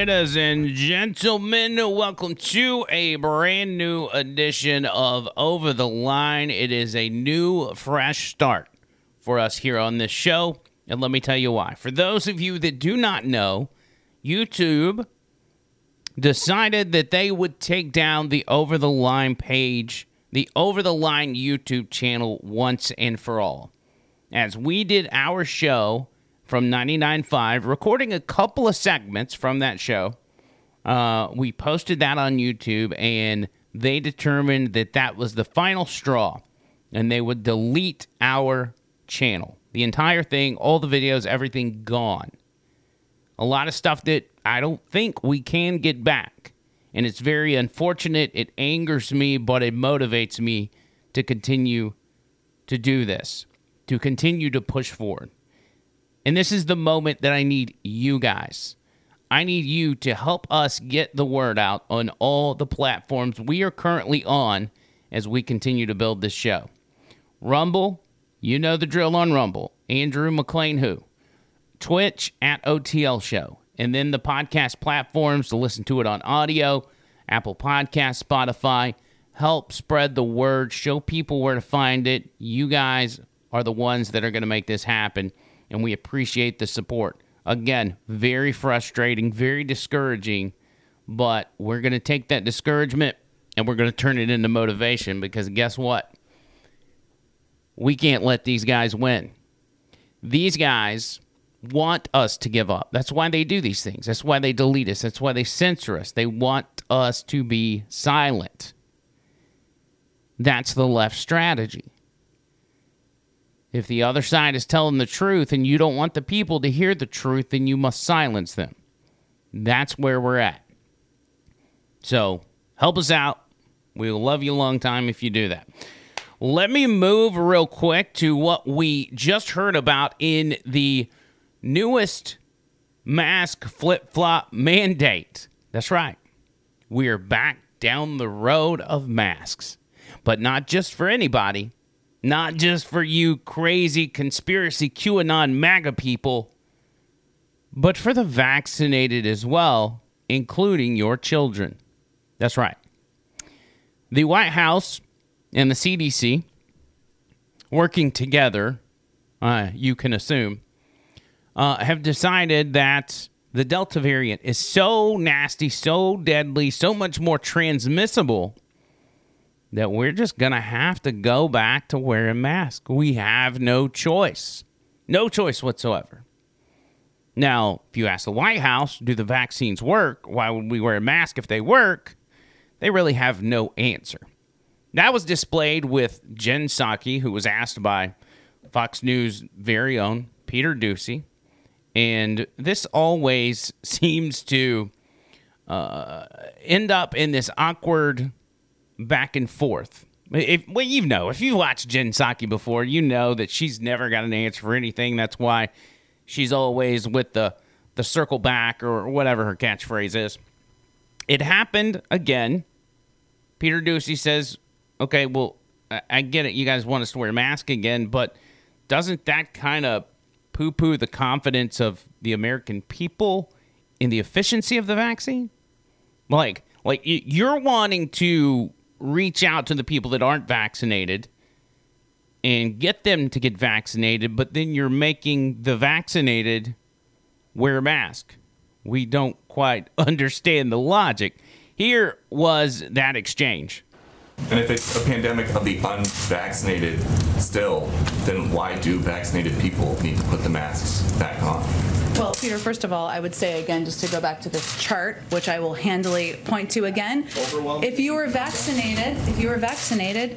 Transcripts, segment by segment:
Ladies and gentlemen, welcome to a brand new edition of Over the Line. It is a new, fresh start for us here on this show. And let me tell you why. For those of you that do not know, YouTube decided that they would take down the Over the Line page, the Over the Line YouTube channel once and for all. As we did our show from 99.5, recording a couple of segments from that show, uh, we posted that on YouTube and they determined that that was the final straw and they would delete our channel. The entire thing, all the videos, everything gone. A lot of stuff that I don't think we can get back. And it's very unfortunate. It angers me, but it motivates me to continue to do this, to continue to push forward. And this is the moment that I need you guys. I need you to help us get the word out on all the platforms we are currently on as we continue to build this show. Rumble, you know the drill on Rumble. Andrew McLean, who? Twitch at OTL Show and then the podcast platforms to listen to it on audio, Apple Podcast, Spotify. Help spread the word, show people where to find it. You guys are the ones that are going to make this happen, and we appreciate the support. Again, very frustrating, very discouraging, but we're going to take that discouragement and we're going to turn it into motivation because guess what? We can't let these guys win. These guys want us to give up. That's why they do these things. That's why they delete us. That's why they censor us. They want us to be silent. That's the left strategy. If the other side is telling the truth and you don't want the people to hear the truth, then you must silence them. That's where we're at. So help us out. We'll love you a long time if you do that. Let me move real quick to what we just heard about in the newest mask flip flop mandate. That's right. We are back down the road of masks, but not just for anybody, not just for you crazy conspiracy QAnon MAGA people, but for the vaccinated as well, including your children. That's right. The White House and the CDC working together, uh, you can assume, uh, have decided that the Delta variant is so nasty, so deadly, so much more transmissible that we're just going to have to go back to wearing a mask. We have no choice. No choice whatsoever. Now, if you ask the White House, do the vaccines work? Why would we wear a mask if they work? They really have no answer. That was displayed with Jen Psaki, who was asked by Fox News' very own Peter Doocy and this always seems to uh, end up in this awkward back and forth. If well, you know, if you've watched Jen Psaki before, you know that she's never got an answer for anything. That's why she's always with the the circle back or whatever her catchphrase is. It happened again. Peter Doocy says, "Okay, well, I get it. You guys want us to wear a mask again, but doesn't that kind of poo poo the confidence of the American people in the efficiency of the vaccine? Like, like you're wanting to reach out to the people that aren't vaccinated and get them to get vaccinated, but then you're making the vaccinated wear a mask. We don't quite understand the logic. Here was that exchange. And if it's a pandemic of the unvaccinated still, then why do vaccinated people need to put the masks back on? Well, Peter, first of all, I would say again, just to go back to this chart, which I will handily point to again. If you were vaccinated, if you were vaccinated,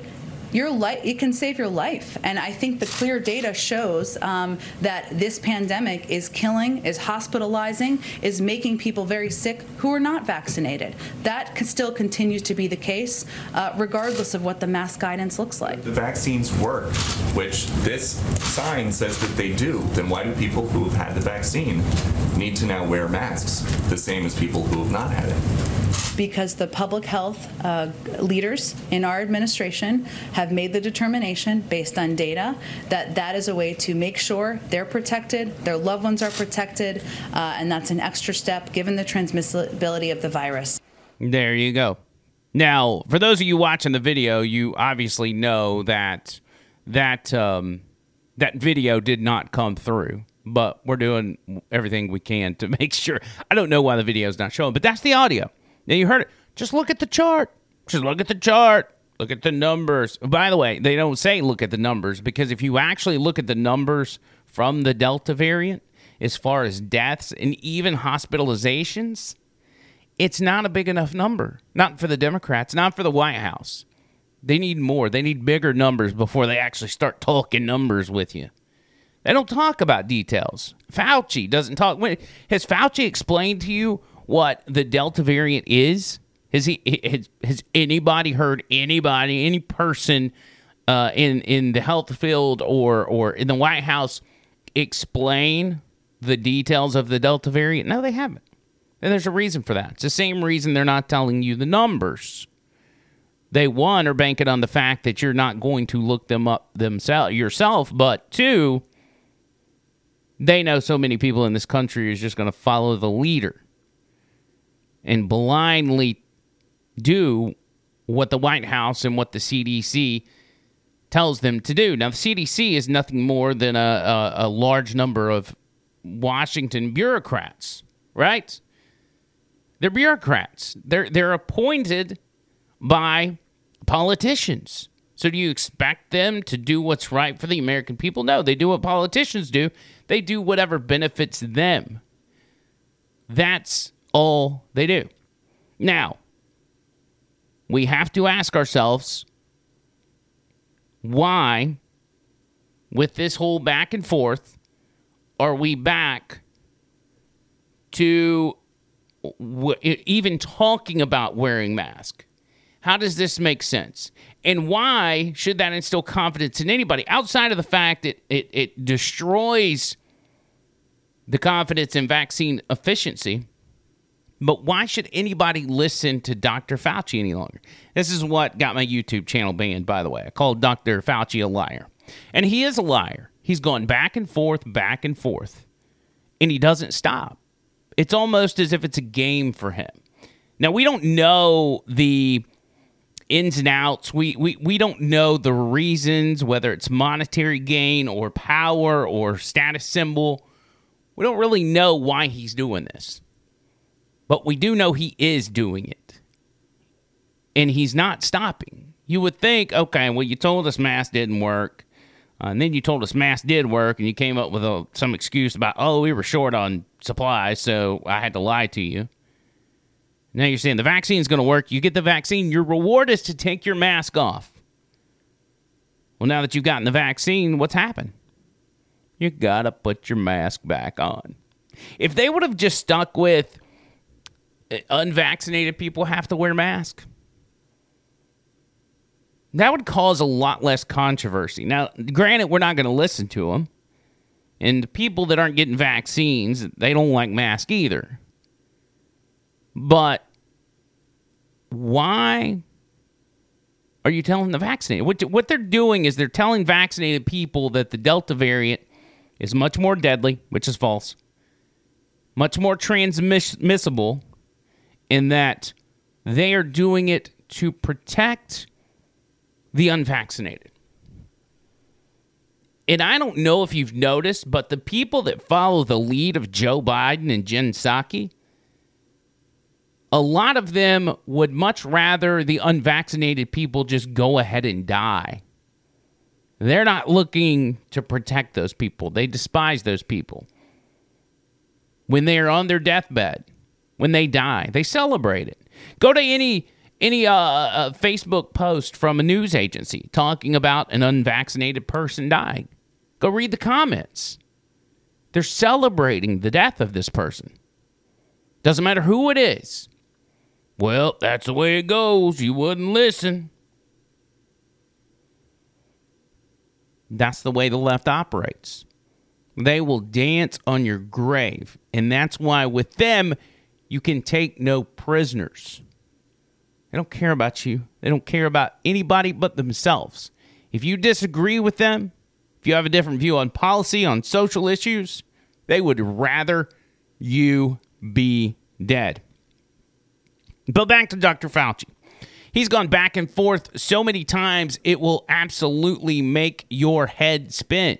your life it can save your life. And i think the clear data shows um, that this pandemic is killing is hospitalizing is making people very sick who are not vaccinated. That still continues to be the case uh, regardless of what the mask guidance looks like. The vaccines work which this sign says that they do. Then why do people who have had the vaccine need to now wear masks the same as people who have not had it because the public health uh, leaders in our administration have made the determination based on data that that is a way to make sure they're protected, their loved ones are protected, uh, and that's an extra step given the transmissibility of the virus. There you go. Now, for those of you watching the video, you obviously know that that um, that video did not come through, but we're doing everything we can to make sure. I don't know why the video is not showing, but that's the audio. Now you heard it. Just look at the chart. Just look at the chart. Look at the numbers. By the way, they don't say look at the numbers because if you actually look at the numbers from the Delta variant, as far as deaths and even hospitalizations, it's not a big enough number. Not for the Democrats, not for the White House. They need more. They need bigger numbers before they actually start talking numbers with you. They don't talk about details. Fauci doesn't talk. Has Fauci explained to you what the Delta variant is? Has he has, has anybody heard anybody, any person uh, in in the health field or or in the White House explain the details of the Delta variant? No, they haven't. And there's a reason for that. It's the same reason they're not telling you the numbers. They one are banking on the fact that you're not going to look them up themselves yourself, but two, they know so many people in this country is just going to follow the leader and blindly do what the White House and what the CDC tells them to do. Now, the CDC is nothing more than a, a, a large number of Washington bureaucrats, right? They're bureaucrats. They're they're appointed by politicians. So do you expect them to do what's right for the American people? No, they do what politicians do. They do whatever benefits them. That's all they do. Now, we have to ask ourselves why, with this whole back and forth, are we back to w- even talking about wearing mask. How does this make sense? And why should that instill confidence in anybody outside of the fact that it, it destroys the confidence in vaccine efficiency? But why should anybody listen to Dr. Fauci any longer? This is what got my YouTube channel banned, by the way. I called Dr. Fauci a liar. And he is a liar. He's gone back and forth, back and forth, and he doesn't stop. It's almost as if it's a game for him. Now we don't know the ins and outs. We, we we don't know the reasons, whether it's monetary gain or power or status symbol. We don't really know why he's doing this. But we do know he is doing it. And he's not stopping. You would think, okay, well, you told us mass didn't work. Uh, and then you told us mass did work, and you came up with a, some excuse about, oh, we were short on supplies, so I had to lie to you. Now you're saying the vaccine's going to work. You get the vaccine, your reward is to take your mask off. Well, now that you've gotten the vaccine, what's happened? You got to put your mask back on. If they would have just stuck with unvaccinated people have to wear masks, that would cause a lot less controversy. Now, granted, we're not going to listen to them. And the people that aren't getting vaccines, they don't like masks either. But why are you telling the vaccinated? What, what they're doing is they're telling vaccinated people that the Delta variant is much more deadly, which is false, much more transmissible, in that they are doing it to protect the unvaccinated. And I don't know if you've noticed, but the people that follow the lead of Joe Biden and Jen Psaki, a lot of them would much rather the unvaccinated people just go ahead and die. They're not looking to protect those people. They despise those people. When they are on their deathbed, when they die, they celebrate it. Go to any any uh, uh, Facebook post from a news agency talking about an unvaccinated person dying. Go read the comments. They're celebrating the death of this person. Doesn't matter who it is. Well, that's the way it goes. You wouldn't listen. That's the way the left operates. They will dance on your grave. And that's why with them, you can take no prisoners. They don't care about you. They don't care about anybody but themselves. If you disagree with them, if you have a different view on policy, on social issues, they would rather you be dead. But back to Dr. Fauci. He's gone back and forth so many times, it will absolutely make your head spin.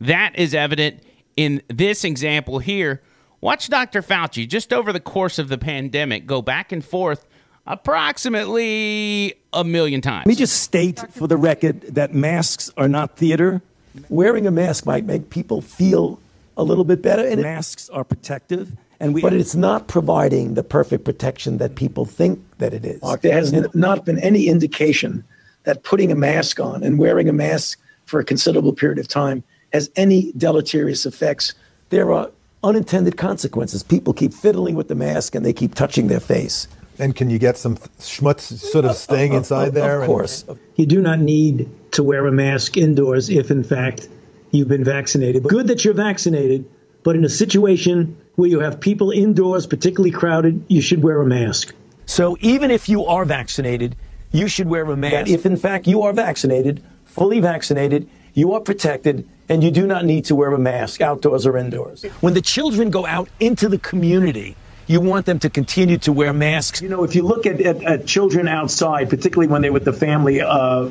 That is evident in this example here. Watch Dr. Fauci just over the course of the pandemic go back and forth approximately a million times. Let me just state for the record that masks are not theater. Wearing a mask might make people feel a little bit better, and masks are protective. And we, but it's not providing the perfect protection that people think that it is. There has not been any indication that putting a mask on and wearing a mask for a considerable period of time has any deleterious effects. There are unintended consequences. People keep fiddling with the mask and they keep touching their face. And can you get some schmutz sort of staying inside there? Of course. And- you do not need to wear a mask indoors if, in fact, you've been vaccinated. Good that you're vaccinated, but in a situation where you have people indoors, particularly crowded, you should wear a mask. So even if you are vaccinated, you should wear a mask. That if in fact you are vaccinated, fully vaccinated, you are protected, and you do not need to wear a mask outdoors or indoors. When the children go out into the community, you want them to continue to wear masks. You know, if you look at, at, at children outside, particularly when they're with the family, uh,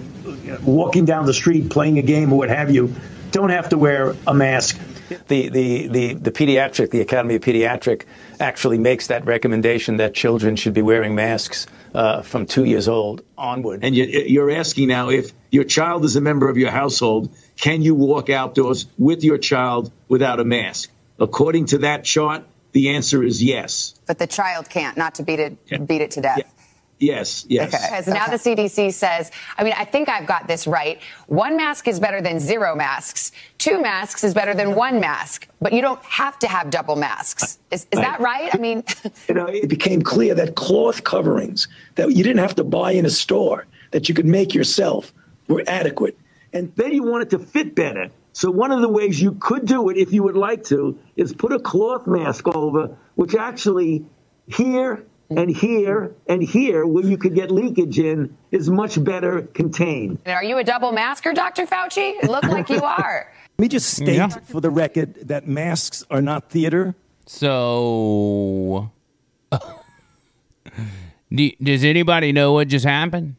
walking down the street, playing a game or what have you, don't have to wear a mask. The, the, the, the pediatric, the Academy of Pediatric actually makes that recommendation that children should be wearing masks uh, from two years old onward. And you're asking now if your child is a member of your household, can you walk outdoors with your child without a mask? According to that chart, the answer is yes. But the child can't, not to beat it, beat it to death. Yeah. Yes, yes. Okay. Because now the CDC says, I mean, I think I've got this right. One mask is better than zero masks. Two masks is better than one mask. But you don't have to have double masks. Is, is that right? I mean, you know, it became clear that cloth coverings that you didn't have to buy in a store, that you could make yourself, were adequate. And then you want it to fit better. So one of the ways you could do it, if you would like to, is put a cloth mask over, which actually here and here and here, where you could get leakage in, is much better contained. Are you a double masker, Dr. Fauci? Look like you are. Let me just state yeah. for the record that masks are not theater. So, does anybody know what just happened?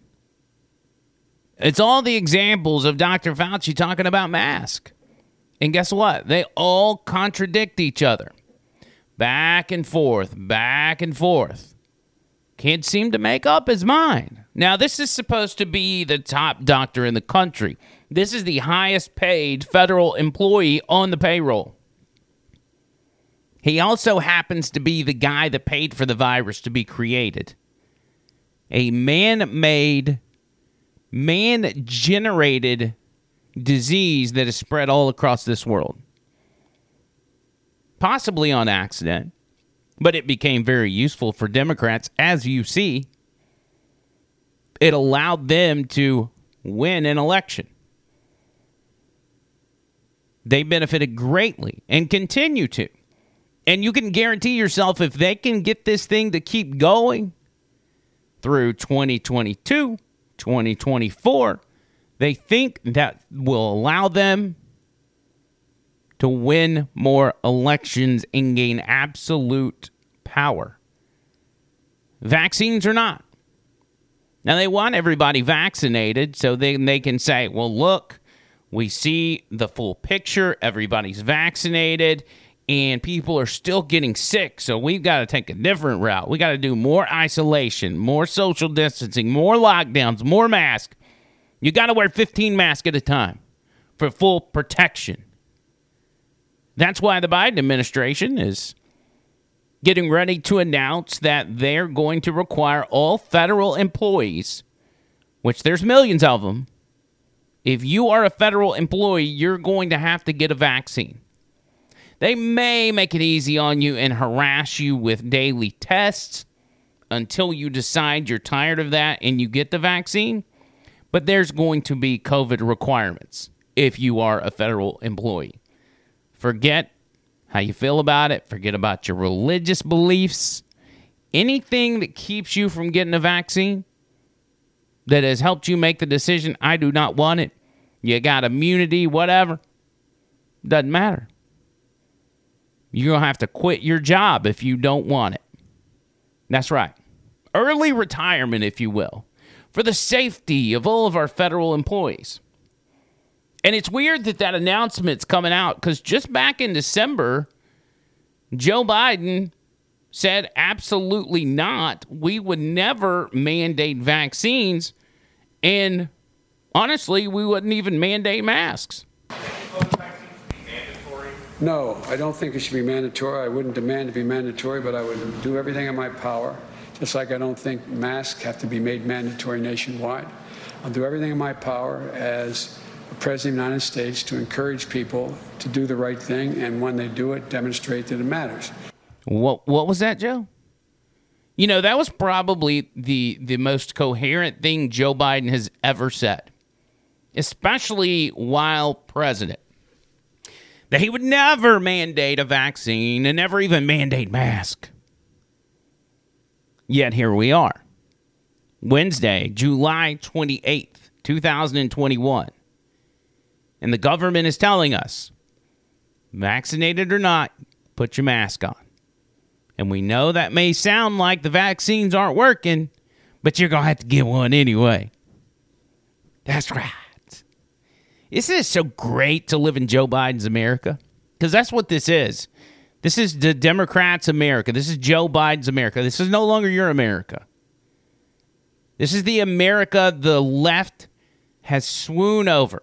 It's all the examples of Dr. Fauci talking about masks. And guess what? They all contradict each other. Back and forth, back and forth. Can't seem to make up his mind. Now, this is supposed to be the top doctor in the country. This is the highest paid federal employee on the payroll. He also happens to be the guy that paid for the virus to be created. A man made, man generated disease that is spread all across this world. Possibly on accident, but it became very useful for Democrats, as you see. It allowed them to win an election. They benefited greatly and continue to. And you can guarantee yourself if they can get this thing to keep going through 2022, 2024, they think that will allow them to win more elections and gain absolute power. Vaccines or not. Now, they want everybody vaccinated so then they can say, well, look, we see the full picture, everybody's vaccinated, and people are still getting sick. So we've got to take a different route. We got to do more isolation, more social distancing, more lockdowns, more masks. You got to wear 15 masks at a time for full protection. That's why the Biden administration is getting ready to announce that they're going to require all federal employees, which there's millions of them, if you are a federal employee, you're going to have to get a vaccine. They may make it easy on you and harass you with daily tests until you decide you're tired of that and you get the vaccine. But there's going to be COVID requirements if you are a federal employee. Forget how you feel about it, forget about your religious beliefs. anything that keeps you from getting a vaccine that has helped you make the decision, I do not want it, you got immunity, whatever, doesn't matter. You're going to have to quit your job if you don't want it. That's right. Early retirement, if you will, for the safety of all of our federal employees. And it's weird that that announcement's coming out because just back in December, Joe Biden said absolutely not. We would never mandate vaccines. And honestly, we wouldn't even mandate masks. No, I don't think it should be mandatory. I wouldn't demand to be mandatory, but I would do everything in my power. Just like I don't think masks have to be made mandatory nationwide. I'll do everything in my power as a President of the United States to encourage people to do the right thing, and when they do it, demonstrate that it matters. What what was that, Joe? You know, that was probably the the most coherent thing Joe Biden has ever said, especially while president. That he would never mandate a vaccine and never even mandate mask. Yet here we are. Wednesday, July 28th, 2021. And the government is telling us, vaccinated or not, put your mask on. And we know that may sound like the vaccines aren't working, but you're going to have to get one anyway. That's right. Isn't it so great to live in Joe Biden's America? Because that's what this is. This is the Democrats' America. This is Joe Biden's America. This is no longer your America. This is the America the left has swooned over.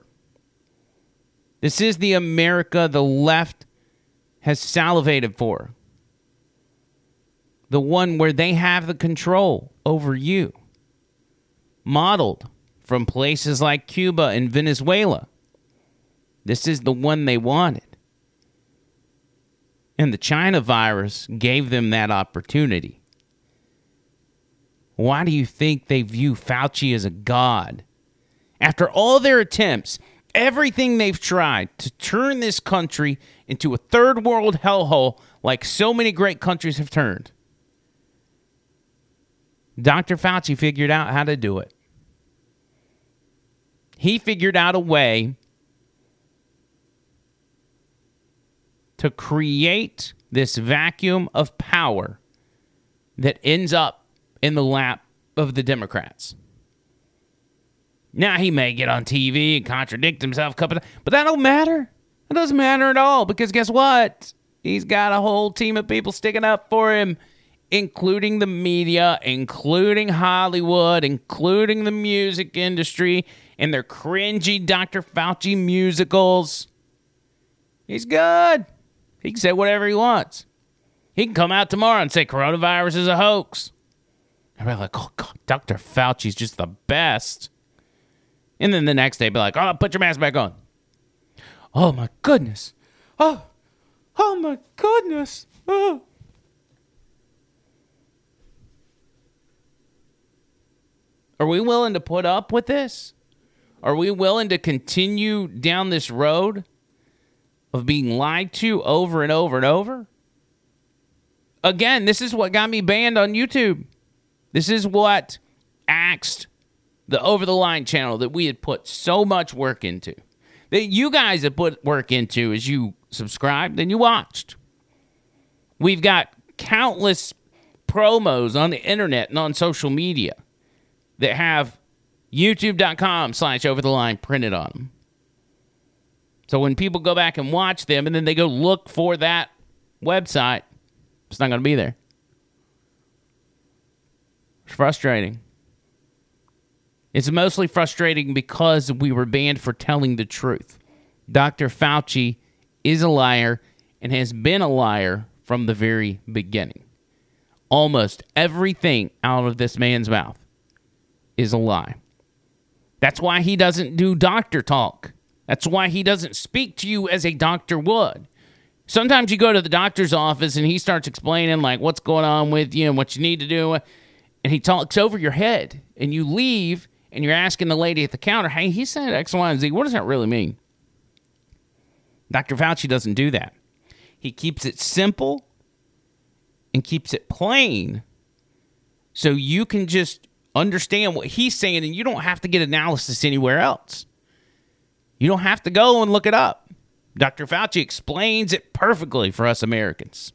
This is the America the left has salivated for. The one where they have the control over you. Modeled from places like Cuba and Venezuela. This is the one they wanted. And the China virus gave them that opportunity. Why do you think they view Fauci as a god? After all their attempts everything they've tried to turn this country into a third world hellhole like so many great countries have turned. Dr. Fauci figured out how to do it. He figured out a way to create this vacuum of power that ends up in the lap of the Democrats. Now he may get on TV and contradict himself a couple of, but that don't matter. It doesn't matter at all because guess what? He's got a whole team of people sticking up for him, including the media, including Hollywood, including the music industry and their cringy Dr. Fauci musicals. He's good. He can say whatever he wants. He can come out tomorrow and say coronavirus is a hoax. Everybody like, oh God, Dr. Fauci's just the best. And then the next day, be like, oh, put your mask back on. Oh my goodness. Oh, oh my goodness. Oh. Are we willing to put up with this? Are we willing to continue down this road of being lied to over and over and over? Again, this is what got me banned on YouTube. This is what axed the over the line channel that we had put so much work into, that you guys have put work into as you subscribed and you watched. We've got countless promos on the internet and on social media that have youtube.com slash over the line printed on them. So when people go back and watch them and then they go look for that website, it's not going to be there. It's frustrating. It's mostly frustrating because we were banned for telling the truth. Dr. Fauci is a liar and has been a liar from the very beginning. Almost everything out of this man's mouth is a lie. That's why he doesn't do doctor talk. That's why he doesn't speak to you as a doctor would. Sometimes you go to the doctor's office and he starts explaining like what's going on with you and what you need to do and he talks over your head and you leave and you're asking the lady at the counter, hey, he said X, Y, and Z. What does that really mean? Dr. Fauci doesn't do that. He keeps it simple and keeps it plain so you can just understand what he's saying and you don't have to get analysis anywhere else. You don't have to go and look it up. Dr. Fauci explains it perfectly for us Americans.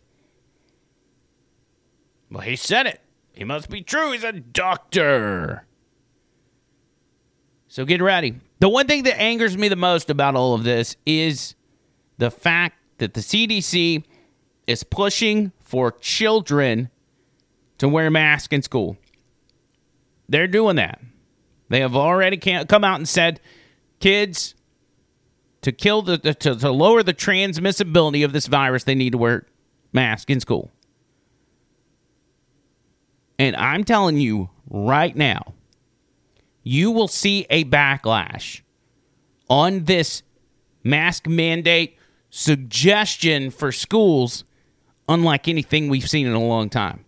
Well, he said it. He must be true. He's a doctor. So get ready. The one thing that angers me the most about all of this is the fact that the CDC is pushing for children to wear masks in school. They're doing that. They have already come out and said, kids, to kill the to, to lower the transmissibility of this virus, they need to wear masks in school. And I'm telling you right now, you will see a backlash on this mask mandate suggestion for schools unlike anything we've seen in a long time.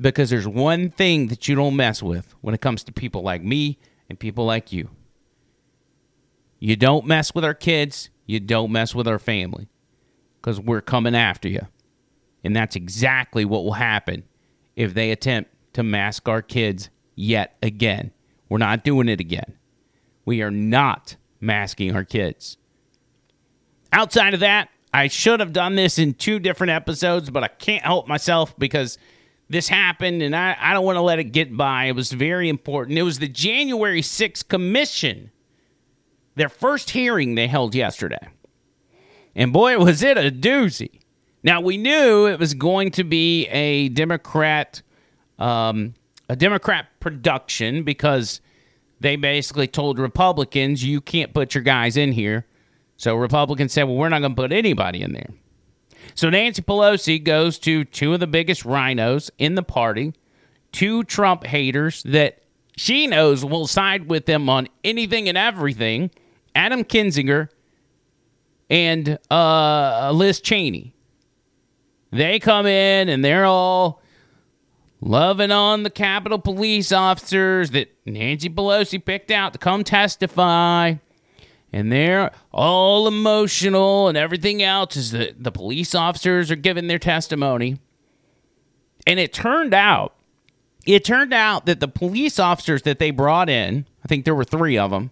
Because there's one thing that you don't mess with when it comes to people like me and people like you. You don't mess with our kids, you don't mess with our family because we're coming after you. And that's exactly what will happen if they attempt to mask our kids yet again. We're not doing it again. We are not masking our kids. Outside of that, I should have done this in two different episodes, but I can't help myself because this happened and I, I don't want to let it get by. It was very important. It was the January 6th Commission, their first hearing they held yesterday. And boy, was it a doozy. Now, we knew it was going to be a Democrat. Um, a Democrat production because they basically told Republicans you can't put your guys in here. So Republicans said, well, we're not going to put anybody in there. So Nancy Pelosi goes to two of the biggest RINOs in the party, two Trump haters that she knows will side with them on anything and everything Adam Kinzinger and uh, Liz Cheney. They come in and they're all loving on the Capitol police officers that Nancy Pelosi picked out to come testify and they're all emotional and everything else as the, the police officers are giving their testimony. And it turned out, it turned out that the police officers that they brought in, I think there were three of them,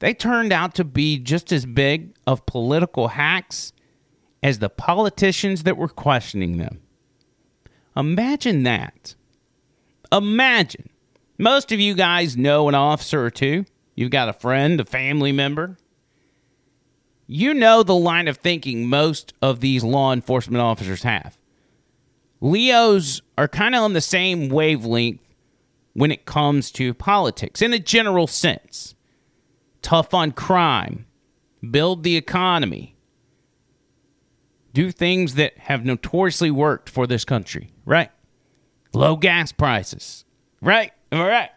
they turned out to be just as big of political hacks as the politicians that were questioning them. Imagine that. Imagine. Most of you guys know an officer or two. You've got a friend, a family member. You know the line of thinking most of these law enforcement officers have. Leos are kind of on the same wavelength when it comes to politics in a general sense. Tough on crime, build the economy, do things that have notoriously worked for this country, right? Low gas prices, right? Am I right?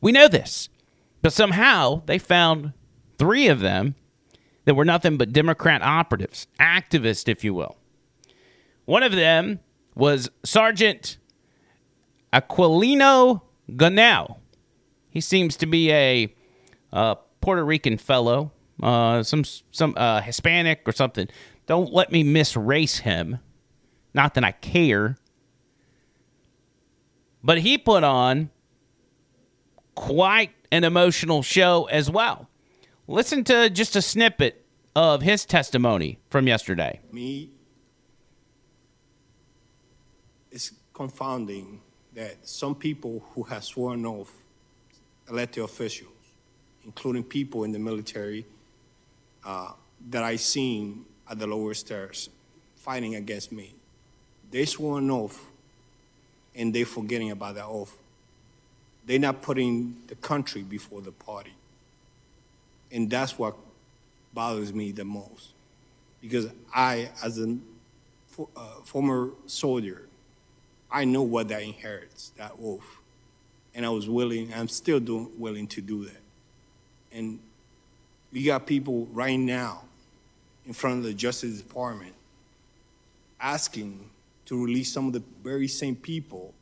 We know this. But somehow they found three of them that were nothing but Democrat operatives, activists, if you will. One of them was Sergeant Aquilino Gonell. He seems to be a uh, Puerto Rican fellow, uh, some some uh, Hispanic or something. Don't let me misrace him. Not that I care. But he put on quite an emotional show as well. Listen to just a snippet of his testimony from yesterday. Me, it's confounding that some people who have sworn off elected officials, including people in the military uh, that I seen at the lower stairs fighting against me, they swore an oath and they forgetting about that oath. They're not putting the country before the party. And that's what bothers me the most. Because I, as a uh, former soldier, I know what that inherits, that oath. And I was willing, I'm still doing, willing to do that. And we got people right now in front of the Justice Department asking to release some of the very same people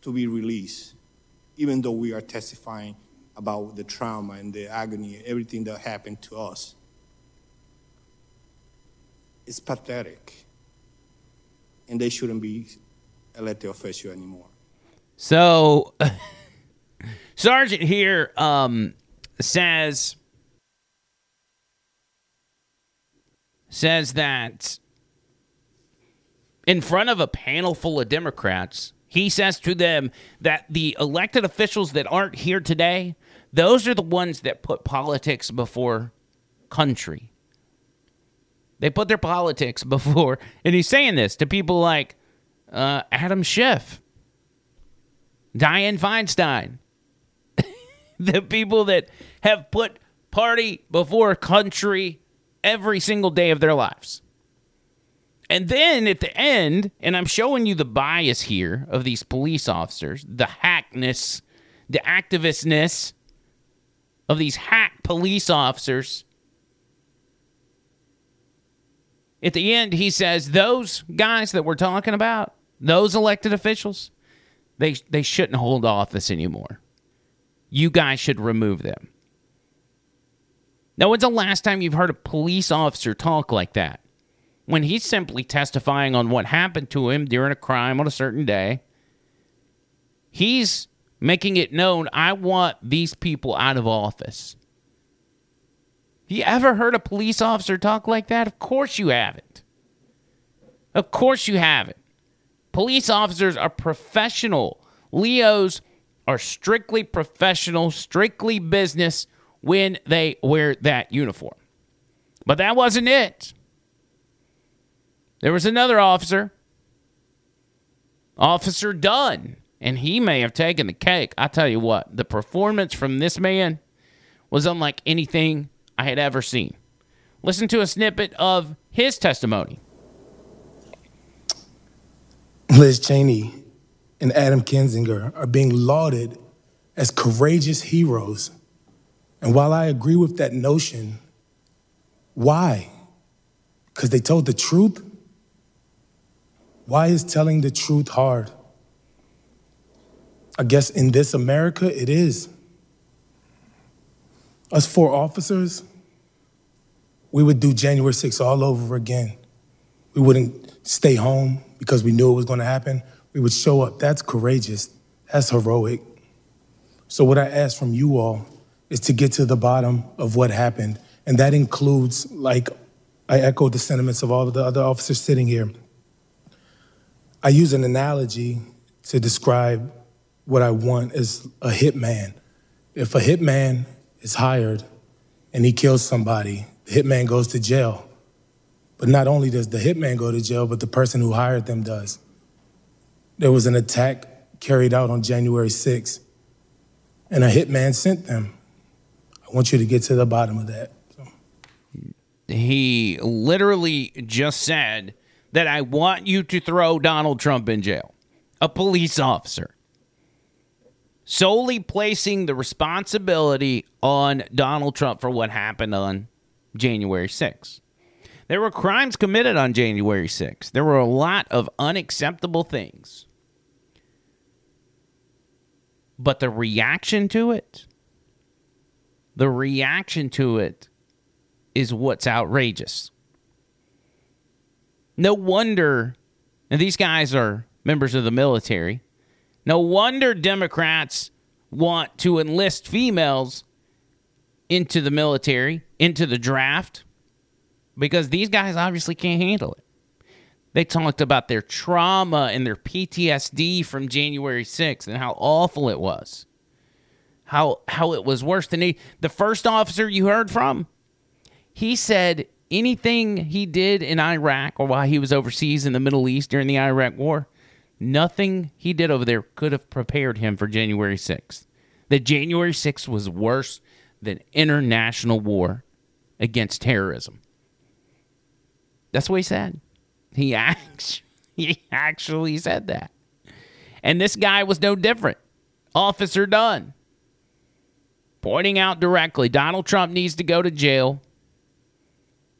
to be released even though we are testifying about the trauma and the agony, everything that happened to us. It's pathetic. And they shouldn't be elected official anymore. So, Sergeant here um, says says that in front of a panel full of Democrats, he says to them that the elected officials that aren't here today, those are the ones that put politics before country. They put their politics before, and he's saying this to people like uh, Adam Schiff, Dianne Feinstein, the people that have put party before country every single day of their lives. And then at the end, and I'm showing you the bias here of these police officers, the hackness, the activistness of these hack police officers. At the end, he says, those guys that we're talking about, those elected officials, they, they shouldn't hold office anymore. You guys should remove them. Now, when's the last time you've heard a police officer talk like that? When he's simply testifying on what happened to him during a crime on a certain day, he's making it known I want these people out of office. You ever heard a police officer talk like that? Of course you haven't. Of course you haven't. Police officers are professional. Leos are strictly professional, strictly business when they wear that uniform. But that wasn't it. There was another officer, Officer Dunn, and he may have taken the cake. I tell you what, the performance from this man was unlike anything I had ever seen. Listen to a snippet of his testimony. Liz Cheney and Adam Kinzinger are being lauded as courageous heroes. And while I agree with that notion, why? Because they told the truth? Why is telling the truth hard? I guess in this America, it is. Us four officers, we would do January 6th all over again. We wouldn't stay home because we knew it was going to happen. We would show up. That's courageous. That's heroic. So, what I ask from you all is to get to the bottom of what happened. And that includes, like, I echo the sentiments of all of the other officers sitting here. I use an analogy to describe what I want as a hitman. If a hitman is hired and he kills somebody, the hitman goes to jail. But not only does the hitman go to jail, but the person who hired them does. There was an attack carried out on January 6th, and a hitman sent them. I want you to get to the bottom of that. He literally just said that I want you to throw Donald Trump in jail. A police officer. Solely placing the responsibility on Donald Trump for what happened on January 6th. There were crimes committed on January 6th. There were a lot of unacceptable things. But the reaction to it, the reaction to it is what's outrageous. No wonder, and these guys are members of the military. No wonder Democrats want to enlist females into the military, into the draft, because these guys obviously can't handle it. They talked about their trauma and their PTSD from January 6th and how awful it was. How how it was worse than he, the first officer you heard from. He said anything he did in Iraq or while he was overseas in the Middle East during the Iraq war, nothing he did over there could have prepared him for January 6th. That January 6th was worse than international war against terrorism. That's what he said. He actually, he actually said that. And this guy was no different. Officer Dunn pointing out directly Donald Trump needs to go to jail,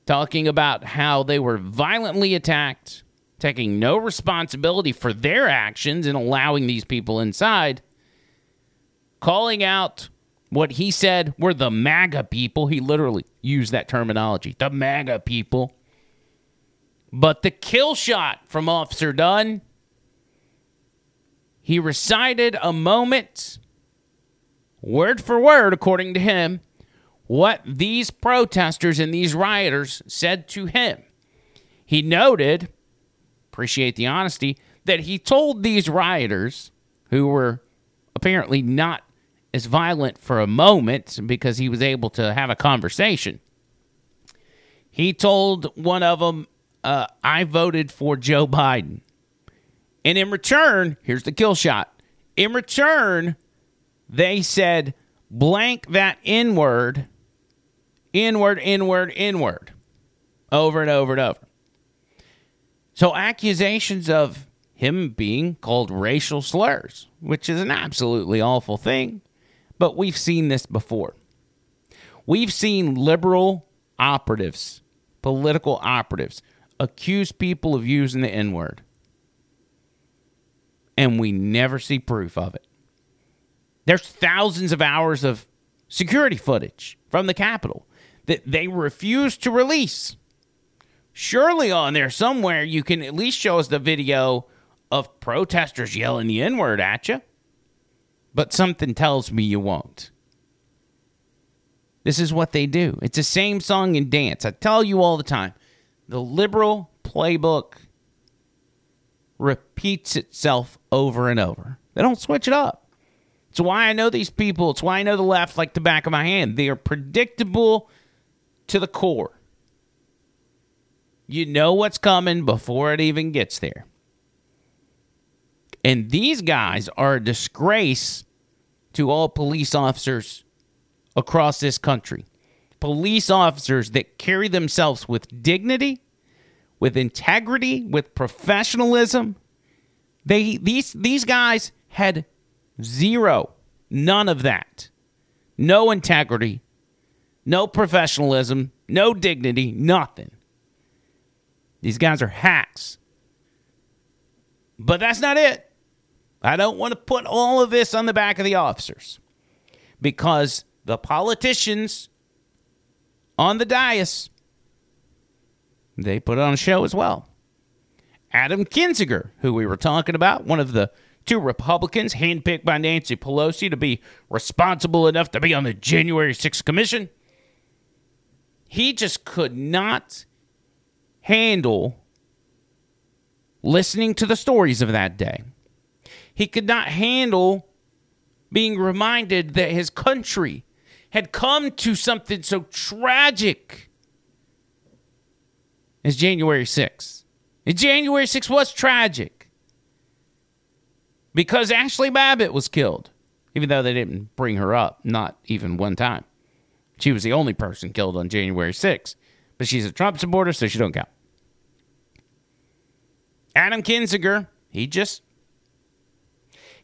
talking about how they were violently attacked, taking no responsibility for their actions and allowing these people inside, calling out what he said were the MAGA people. He literally used that terminology the MAGA people but the kill shot from Officer Dunn He recited a moment, word for word, according to him, what these protesters and these rioters said to him. He noted, appreciate the honesty, that he told these rioters, who were apparently not as violent for a moment because he was able to have a conversation. He told one of them, uh, I voted for Joe Biden. And in return, here's the kill shot. In return, they said, blank that inward, inward, inward, inward, over and over and over. So accusations of him being called racial slurs, which is an absolutely awful thing, but we've seen this before. We've seen liberal operatives, political operatives, accuse people of using the N word and we never see proof of it. There's thousands of hours of security footage from the Capitol that they refuse to release. Surely on there somewhere you can at least show us the video of protesters yelling the N word at you. But something tells me you won't. This is what they do. It's the same song and dance. I tell you all the time. The liberal playbook repeats itself over and over. They don't switch it up. It's why I know these people. It's why I know the left like the back of my hand. They are predictable to the core. You know what's coming before it even gets there. And these guys are a disgrace to all police officers across this country. Police officers that carry themselves with dignity with integrity, with professionalism. They these these guys had zero, none of that. No integrity, no professionalism, no dignity, nothing. These guys are hacks. But that's not it. I don't want to put all of this on the back of the officers because the politicians on the dais they put on a show as well. Adam Kinzinger, who we were talking about, one of the two Republicans handpicked by Nancy Pelosi to be responsible enough to be on the January 6th commission, he just could not handle listening to the stories of that day. He could not handle being reminded that his country had come to something so tragic is January 6th. And January 6th was tragic because Ashli Babbitt was killed, even though they didn't bring her up, not even one time. She was the only person killed on January 6th, but she's a Trump supporter, so she don't count. Adam Kinzinger, he just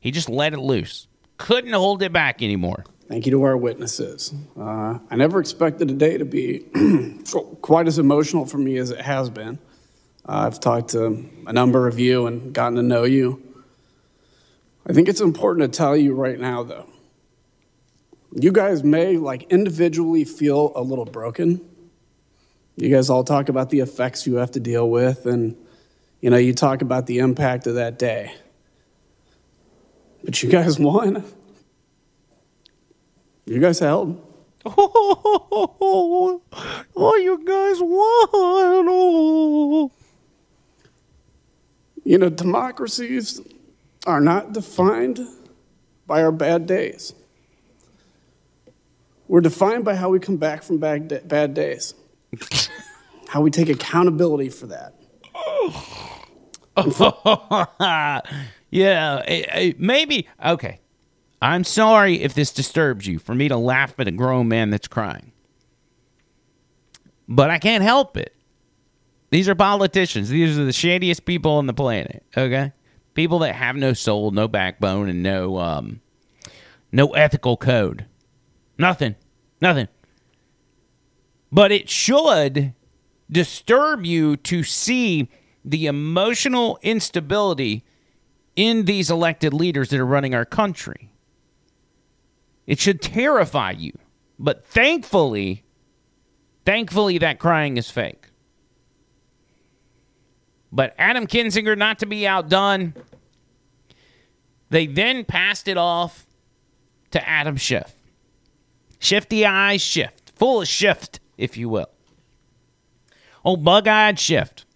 he just let it loose. Couldn't hold it back anymore. Thank you to our witnesses. Uh, I never expected a day to be quite as emotional for me as it has been. Uh, I've talked to a number of you and gotten to know you. I think it's important to tell you right now, though. You guys may, like, individually feel a little broken. You guys all talk about the effects you have to deal with, and, you know, you talk about the impact of that day. But you guys won. You guys held. Oh, oh, you guys won. Oh. You know, democracies are not defined by our bad days. We're defined by how we come back from bad, bad days, how we take accountability for that. yeah, maybe. Okay. I'm sorry if this disturbs you for me to laugh at a grown man that's crying. But I can't help it. These are politicians. These are the shadiest people on the planet, okay? People that have no soul, no backbone, and no um no ethical code. Nothing. Nothing. But it should disturb you to see the emotional instability in these elected leaders that are running our country. It should terrify you. But thankfully, thankfully, that crying is fake. But Adam Kinzinger, not to be outdone, They then passed it off to Adam Schiff. Shifty eyes Schiff, full of shift, if you will. Oh, bug eyed Schiff.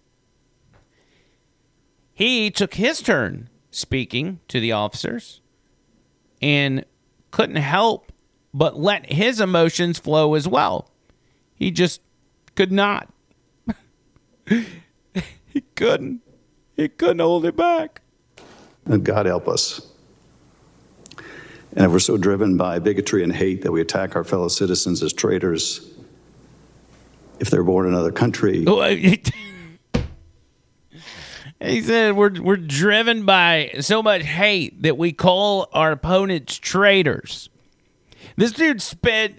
He took his turn speaking to the officers and couldn't help but let his emotions flow as well. He just could not. he couldn't. He couldn't hold it back. And God help us. And if we're so driven by bigotry and hate that we attack our fellow citizens as traitors, if they're born in another country. Oh, He said we're we're driven by so much hate that we call our opponents traitors. This dude spent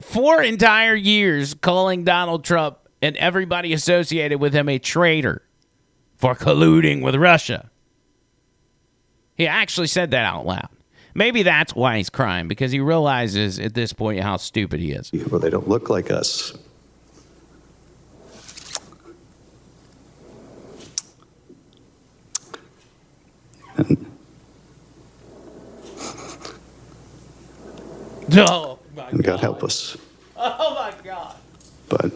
four entire years calling Donald Trump and everybody associated with him a traitor for colluding with Russia. He actually said that out loud. Maybe that's why he's crying because he realizes at this point how stupid he is. Well, they don't look like us. Oh, my and God help us. Oh my God. But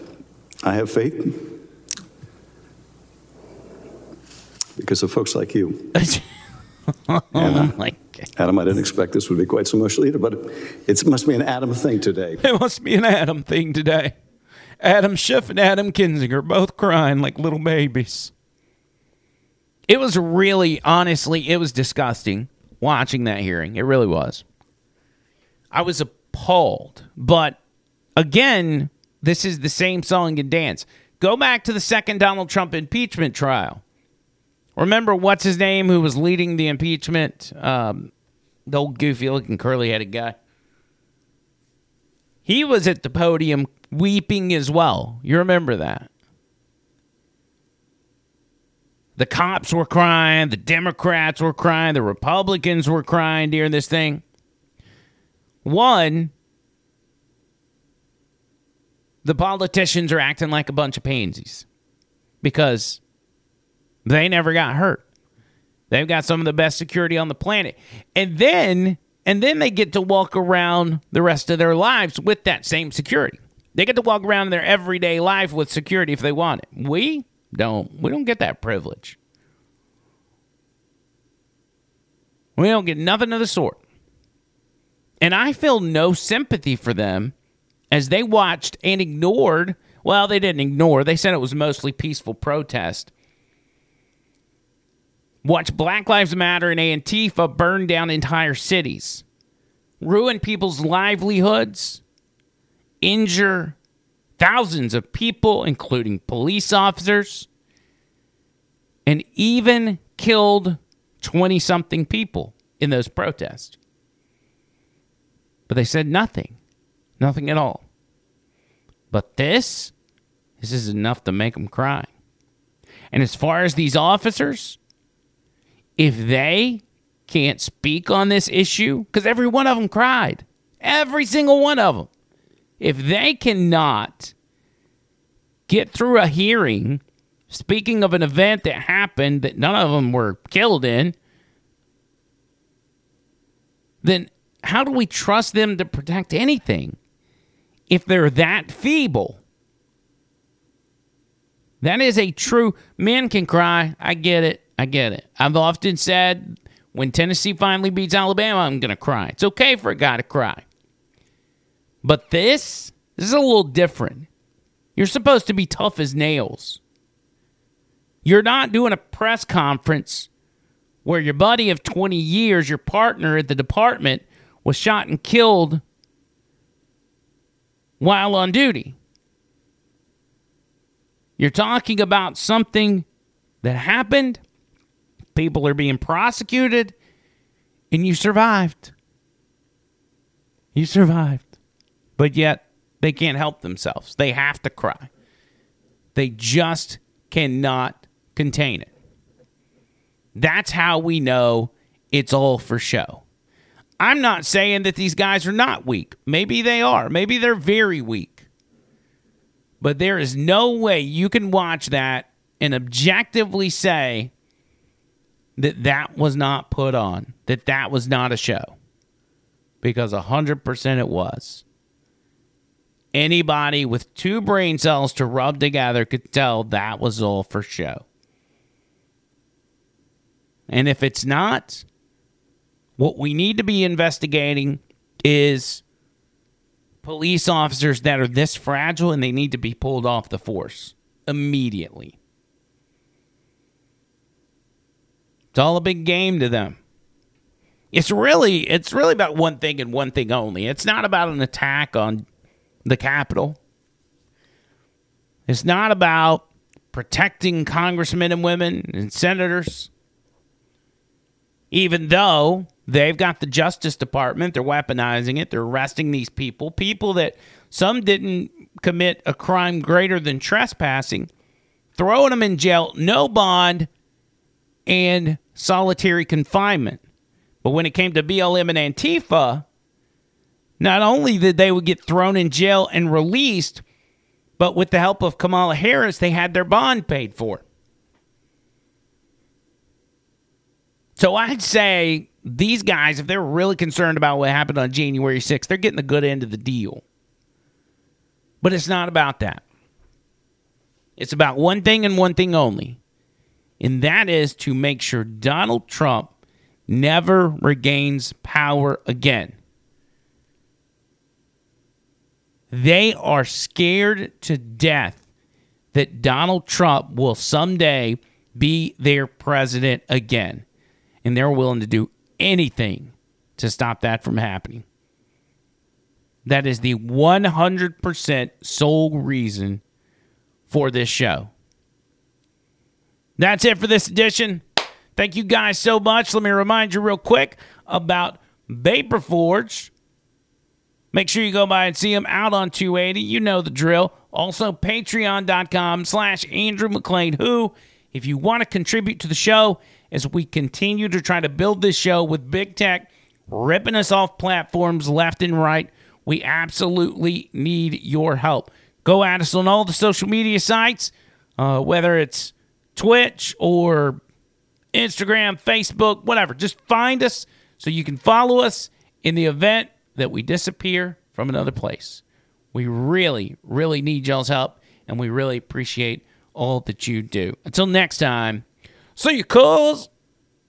I have faith because of folks like you. oh uh, my God. Adam, I didn't expect this would be quite so emotional either, but it must be an Adam thing today. It must be an Adam thing today. Adam Schiff and Adam Kinzinger both crying like little babies. It was really, honestly, it was disgusting watching that hearing. It really was. I was appalled. But again, this is the same song and dance. Go back to the second Donald Trump impeachment trial. Remember what's his name who was leading the impeachment? Um, the old goofy looking curly headed guy. He was at the podium weeping as well. You remember that? The cops were crying, the Democrats were crying, the Republicans were crying during this thing. One, the politicians are acting like a bunch of pansies because they never got hurt. They've got some of the best security on the planet. And then and then they get to walk around the rest of their lives with that same security. They get to walk around their everyday life with security if they want it. We don't. We don't get that privilege. We don't get nothing of the sort. And I feel no sympathy for them as they watched and ignored. Well, they didn't ignore. They said it was mostly peaceful protest. Watch Black Lives Matter and Antifa burn down entire cities, ruin people's livelihoods, injure thousands of people, including police officers, and even killed 20 something people in those protests. But they said nothing, nothing at all. But this, this is enough to make them cry. And as far as these officers, if they can't speak on this issue, because every one of them cried, every single one of them, if they cannot get through a hearing speaking of an event that happened that none of them were killed in, then how do we trust them to protect anything if they're that feeble? That is a true men can cry. I get it. I get it. I've often said when Tennessee finally beats Alabama, I'm going to cry. It's okay for a guy to cry. But this, this is a little different. You're supposed to be tough as nails. You're not doing a press conference where your buddy of 20 years, your partner at the department, was shot and killed while on duty. You're talking about something that happened, people are being prosecuted, and you survived. You survived. But yet, they can't help themselves. They have to cry. They just cannot contain it. That's how we know it's all for show. I'm not saying that these guys are not weak. Maybe they are. Maybe they're very weak. But there is no way you can watch that and objectively say that that was not put on, that that was not a show. Because 100% it was. Anybody with two brain cells to rub together could tell that was all for show. And if it's not, what we need to be investigating is police officers that are this fragile and they need to be pulled off the force immediately. It's all a big game to them. It's really it's really about one thing and one thing only. It's not about an attack on the Capitol. It's not about protecting congressmen and women and senators. Even though they've got the Justice Department, they're weaponizing it, they're arresting these people, people that some didn't commit a crime greater than trespassing, throwing them in jail, no bond, and solitary confinement. But when it came to BLM and Antifa, not only did they would get thrown in jail and released, but with the help of Kamala Harris, they had their bond paid for. So I'd say these guys, if they're really concerned about what happened on January 6th, they're getting the good end of the deal. But it's not about that. It's about one thing and one thing only, and that is to make sure Donald Trump never regains power again. They are scared to death that Donald Trump will someday be their president again. And they're willing to do anything to stop that from happening. That is the 100% sole reason for this show. That's it for this edition. Thank you guys so much. Let me remind you real quick about Vapor Forge. Make sure you go by and see them out on 280. You know the drill. Also, patreon.com slash Andrew McLean, who, if you want to contribute to the show as we continue to try to build this show with big tech ripping us off platforms left and right, we absolutely need your help. Go at us on all the social media sites, uh, whether it's Twitch or Instagram, Facebook, whatever. Just find us so you can follow us in the event that we disappear from another place. We really, really need y'all's help, and we really appreciate all that you do. Until next time, see you, cuz.